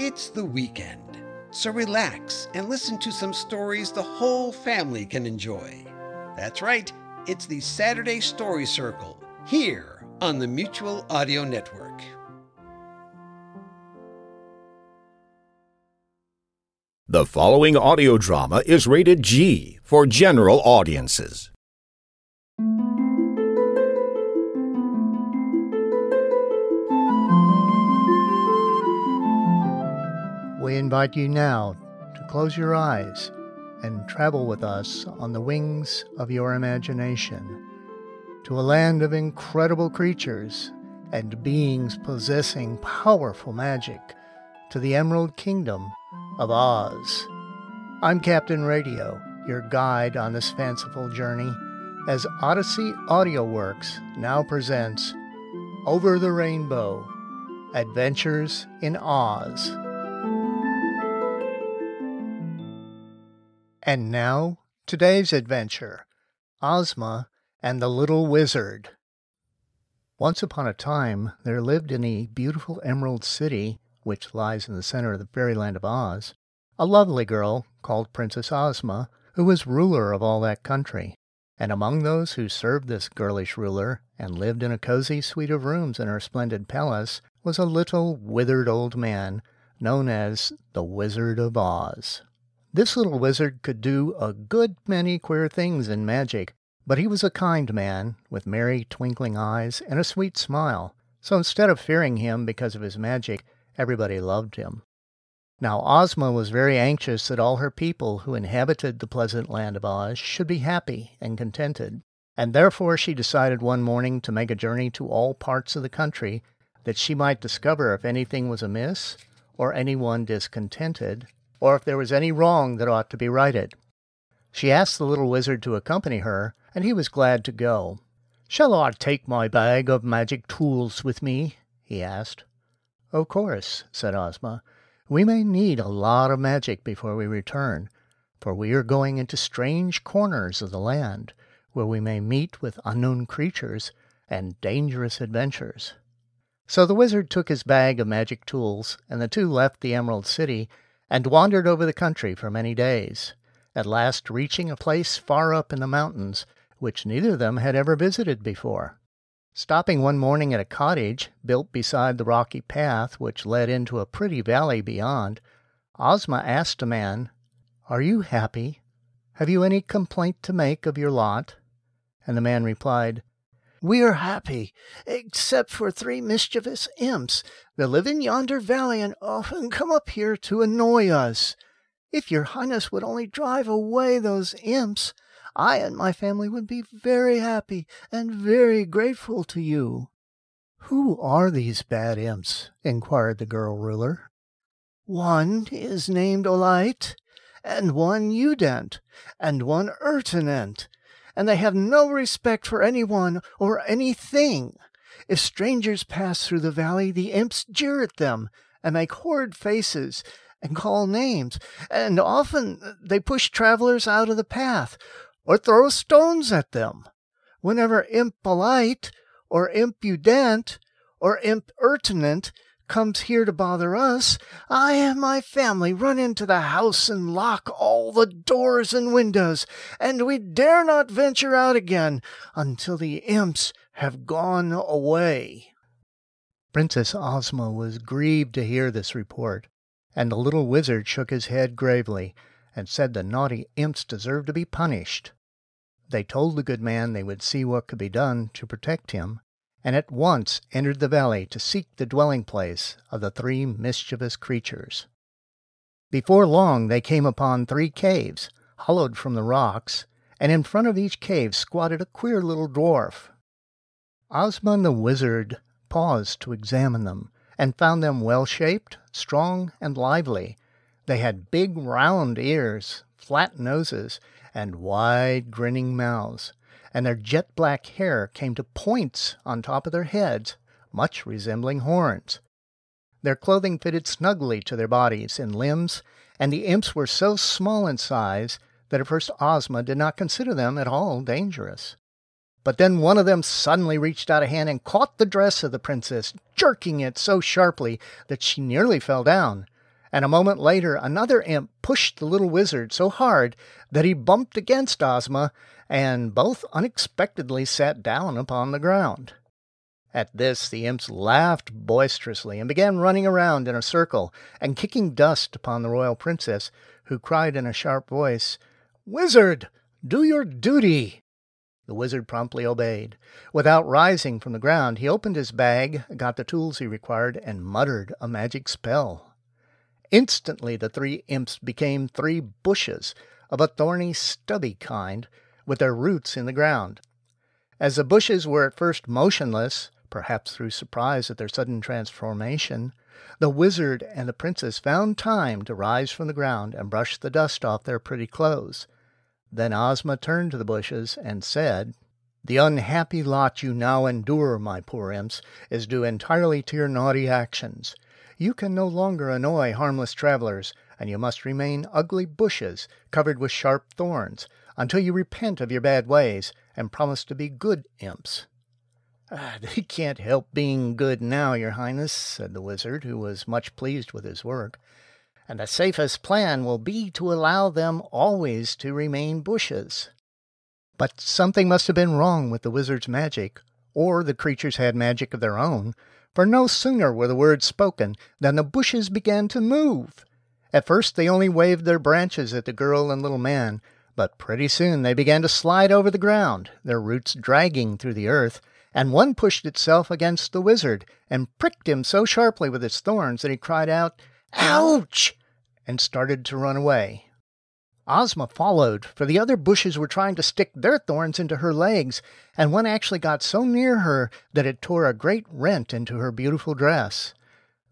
It's the weekend, so relax and listen to some stories the whole family can enjoy. That's right, it's the Saturday Story Circle here on the Mutual Audio Network. The following audio drama is rated G for general audiences. We invite you now to close your eyes and travel with us on the wings of your imagination to a land of incredible creatures and beings possessing powerful magic to the Emerald Kingdom of Oz. I'm Captain Radio, your guide on this fanciful journey, as Odyssey Audio Works now presents Over the Rainbow Adventures in Oz. And now, today's adventure Ozma and the Little Wizard. Once upon a time, there lived in the beautiful Emerald City, which lies in the center of the fairyland of Oz, a lovely girl called Princess Ozma, who was ruler of all that country. And among those who served this girlish ruler and lived in a cozy suite of rooms in her splendid palace was a little withered old man known as the Wizard of Oz. This little wizard could do a good many queer things in magic, but he was a kind man, with merry twinkling eyes and a sweet smile. So instead of fearing him because of his magic, everybody loved him. Now Ozma was very anxious that all her people who inhabited the pleasant land of Oz should be happy and contented, and therefore she decided one morning to make a journey to all parts of the country that she might discover if anything was amiss or anyone discontented or if there was any wrong that ought to be righted. She asked the little wizard to accompany her, and he was glad to go. Shall I take my bag of magic tools with me? he asked. Of course, said Ozma. We may need a lot of magic before we return, for we are going into strange corners of the land, where we may meet with unknown creatures and dangerous adventures. So the wizard took his bag of magic tools, and the two left the Emerald City and wandered over the country for many days, at last reaching a place far up in the mountains which neither of them had ever visited before. Stopping one morning at a cottage built beside the rocky path which led into a pretty valley beyond, Ozma asked a man, Are you happy? Have you any complaint to make of your lot? And the man replied, we are happy, except for three mischievous imps that live in yonder valley and often come up here to annoy us. If your highness would only drive away those imps, I and my family would be very happy and very grateful to you. Who are these bad imps? inquired the girl ruler. One is named Olite, and one Udent, and one Ertinent, and they have no respect for anyone or anything. If strangers pass through the valley, the imps jeer at them and make horrid faces and call names, and often they push travelers out of the path or throw stones at them. Whenever Imp Olite or impudent or Imp Ertinent comes here to bother us, I and my family run into the house and lock all the doors and windows, and we dare not venture out again until the imps have gone away. Princess Ozma was grieved to hear this report, and the little wizard shook his head gravely and said the naughty imps deserved to be punished. They told the good man they would see what could be done to protect him, and at once entered the valley to seek the dwelling place of the three mischievous creatures. Before long they came upon three caves, hollowed from the rocks, and in front of each cave squatted a queer little dwarf. Ozma the wizard paused to examine them, and found them well shaped, strong, and lively. They had big round ears, flat noses, and wide grinning mouths and their jet black hair came to points on top of their heads, much resembling horns. Their clothing fitted snugly to their bodies and limbs, and the imps were so small in size that at first Ozma did not consider them at all dangerous. But then one of them suddenly reached out a hand and caught the dress of the princess, jerking it so sharply that she nearly fell down. And a moment later another imp pushed the little wizard so hard that he bumped against Ozma, and both unexpectedly sat down upon the ground. At this the imps laughed boisterously and began running around in a circle and kicking dust upon the royal princess, who cried in a sharp voice, Wizard, do your duty! The wizard promptly obeyed. Without rising from the ground, he opened his bag, got the tools he required, and muttered a magic spell. Instantly the three imps became three bushes of a thorny, stubby kind, with their roots in the ground. As the bushes were at first motionless, perhaps through surprise at their sudden transformation, the wizard and the princess found time to rise from the ground and brush the dust off their pretty clothes. Then Ozma turned to the bushes and said, The unhappy lot you now endure, my poor imps, is due entirely to your naughty actions. You can no longer annoy harmless travelers, and you must remain ugly bushes covered with sharp thorns until you repent of your bad ways and promise to be good imps. Ah, they can't help being good now, your highness, said the wizard, who was much pleased with his work. And the safest plan will be to allow them always to remain bushes. But something must have been wrong with the wizard's magic, or the creatures had magic of their own, for no sooner were the words spoken than the bushes began to move. At first they only waved their branches at the girl and little man, but pretty soon they began to slide over the ground, their roots dragging through the earth, and one pushed itself against the wizard and pricked him so sharply with its thorns that he cried out, Ouch! and started to run away. Ozma followed, for the other bushes were trying to stick their thorns into her legs, and one actually got so near her that it tore a great rent into her beautiful dress.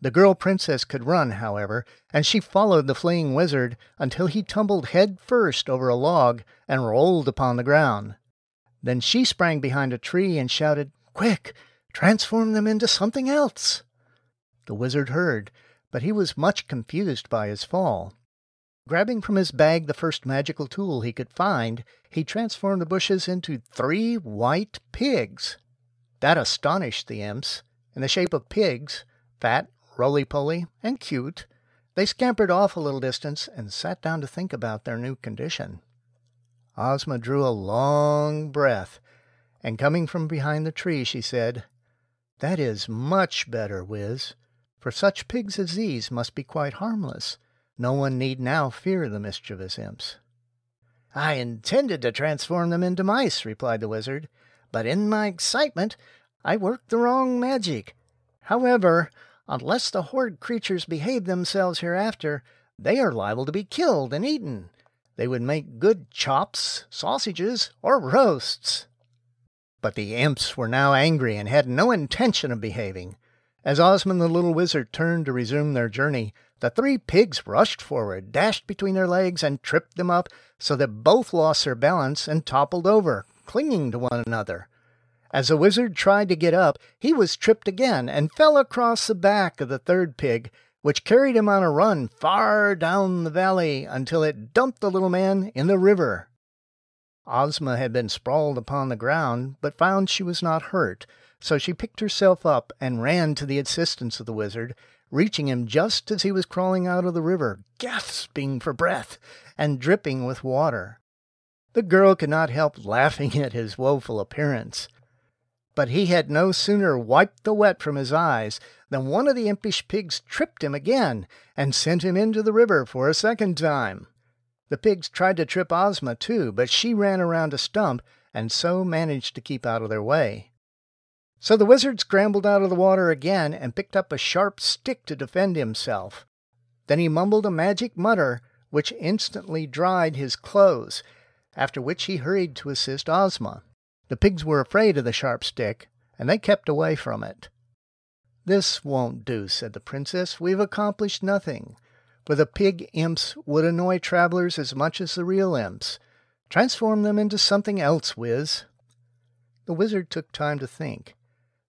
The girl princess could run, however, and she followed the fleeing wizard until he tumbled head first over a log and rolled upon the ground. Then she sprang behind a tree and shouted, Quick! Transform them into something else! The wizard heard, but he was much confused by his fall. Grabbing from his bag the first magical tool he could find, he transformed the bushes into three white pigs. That astonished the imps. In the shape of pigs, fat, roly-poly, and cute, they scampered off a little distance and sat down to think about their new condition. Ozma drew a long breath, and coming from behind the tree, she said, That is much better, Wiz, for such pigs as these must be quite harmless. No one need now fear the mischievous imps. I intended to transform them into mice, replied the wizard, but in my excitement I worked the wrong magic. However, unless the horrid creatures behave themselves hereafter, they are liable to be killed and eaten. They would make good chops, sausages, or roasts. But the imps were now angry and had no intention of behaving. As Ozma and the little wizard turned to resume their journey, the three pigs rushed forward, dashed between their legs, and tripped them up so that both lost their balance and toppled over, clinging to one another. As the wizard tried to get up, he was tripped again and fell across the back of the third pig, which carried him on a run far down the valley until it dumped the little man in the river. Ozma had been sprawled upon the ground, but found she was not hurt, so she picked herself up and ran to the assistance of the wizard, reaching him just as he was crawling out of the river, gasping for breath and dripping with water. The girl could not help laughing at his woeful appearance. But he had no sooner wiped the wet from his eyes than one of the impish pigs tripped him again and sent him into the river for a second time. The pigs tried to trip Ozma too, but she ran around a stump and so managed to keep out of their way. So the wizard scrambled out of the water again and picked up a sharp stick to defend himself. Then he mumbled a magic mutter, which instantly dried his clothes, after which he hurried to assist Ozma. The pigs were afraid of the sharp stick, and they kept away from it. This won't do, said the princess. We've accomplished nothing, for the pig imps would annoy travelers as much as the real imps. Transform them into something else, Wiz. The wizard took time to think.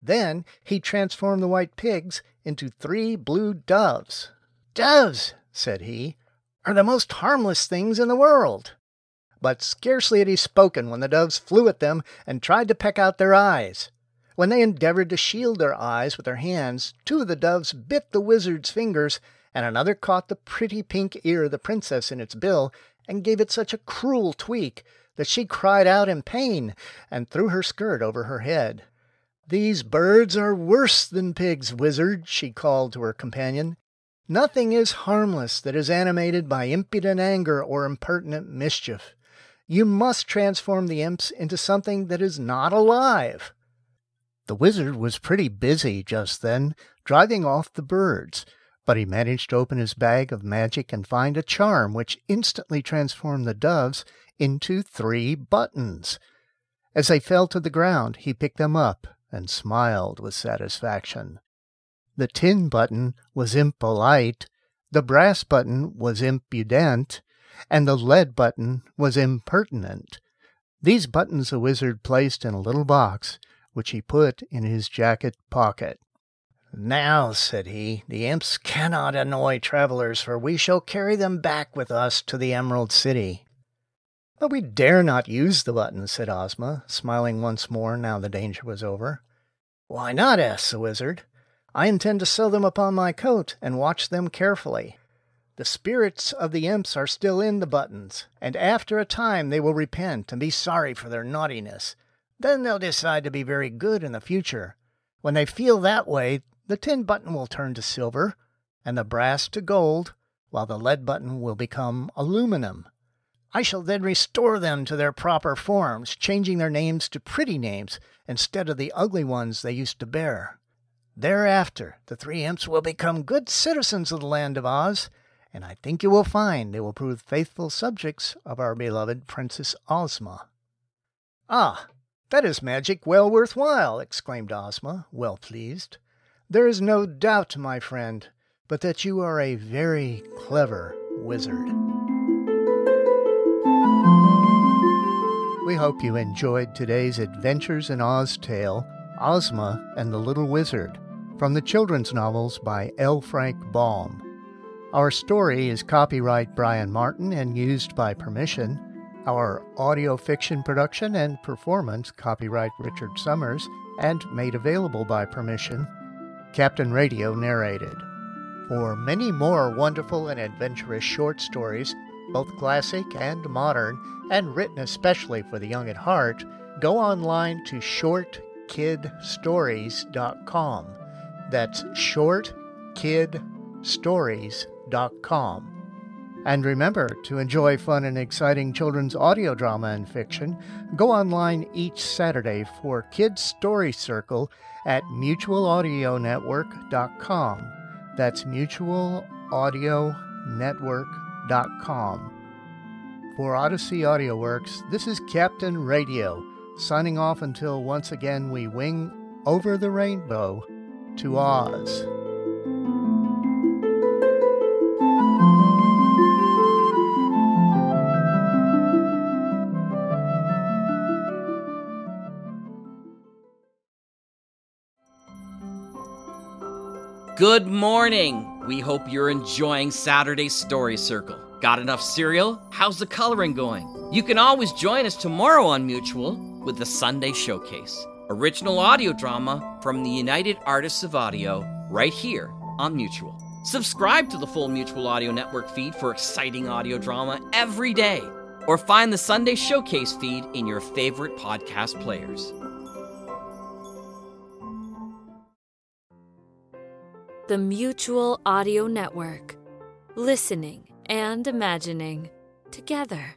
Then he transformed the white pigs into three blue doves. Doves, said he, are the most harmless things in the world. But scarcely had he spoken when the doves flew at them and tried to peck out their eyes. When they endeavored to shield their eyes with their hands, two of the doves bit the wizard's fingers, and another caught the pretty pink ear of the princess in its bill and gave it such a cruel tweak that she cried out in pain and threw her skirt over her head. These birds are worse than pigs, wizard, she called to her companion. Nothing is harmless that is animated by impudent anger or impertinent mischief. You must transform the imps into something that is not alive. The wizard was pretty busy just then, driving off the birds, but he managed to open his bag of magic and find a charm which instantly transformed the doves into three buttons. As they fell to the ground, he picked them up and smiled with satisfaction. The tin button was impolite, the brass button was impudent, and the lead button was impertinent. These buttons the wizard placed in a little box, which he put in his jacket pocket. Now, said he, the imps cannot annoy travelers, for we shall carry them back with us to the Emerald City. But we dare not use the buttons, said Ozma, smiling once more now the danger was over. Why not? asked the wizard. I intend to sew them upon my coat and watch them carefully. The spirits of the imps are still in the buttons, and after a time they will repent and be sorry for their naughtiness. Then they'll decide to be very good in the future. When they feel that way, the tin button will turn to silver, and the brass to gold, while the lead button will become aluminum. I shall then restore them to their proper forms, changing their names to pretty names instead of the ugly ones they used to bear. Thereafter, the three imps will become good citizens of the land of Oz, and I think you will find they will prove faithful subjects of our beloved Princess Ozma. Ah, that is magic well worth while, exclaimed Ozma, well pleased. There is no doubt, my friend, but that you are a very clever wizard. We hope you enjoyed today's Adventures in Oz tale, Ozma and the Little Wizard, from the children's novels by L. Frank Baum. Our story is copyright Brian Martin and used by permission. Our audio fiction production and performance copyright Richard Summers and made available by permission. Captain Radio narrated. For many more wonderful and adventurous short stories, both classic and modern, and written especially for the young at heart, go online to shortkidstories.com. That's shortkidstories.com. And remember, to enjoy fun and exciting children's audio drama and fiction, go online each Saturday for Kids Story Circle at mutualaudionetwork.com. That's mutualaudionetwork.com. For Odyssey Audio Works, this is Captain Radio, signing off until once again we wing over the rainbow to Oz. Good morning! We hope you're enjoying Saturday's Story Circle. Got enough cereal? How's the coloring going? You can always join us tomorrow on Mutual with the Sunday Showcase, original audio drama from the United Artists of Audio, right here on Mutual. Subscribe to the full Mutual Audio Network feed for exciting audio drama every day, or find the Sunday Showcase feed in your favorite podcast players. The Mutual Audio Network. Listening and imagining together.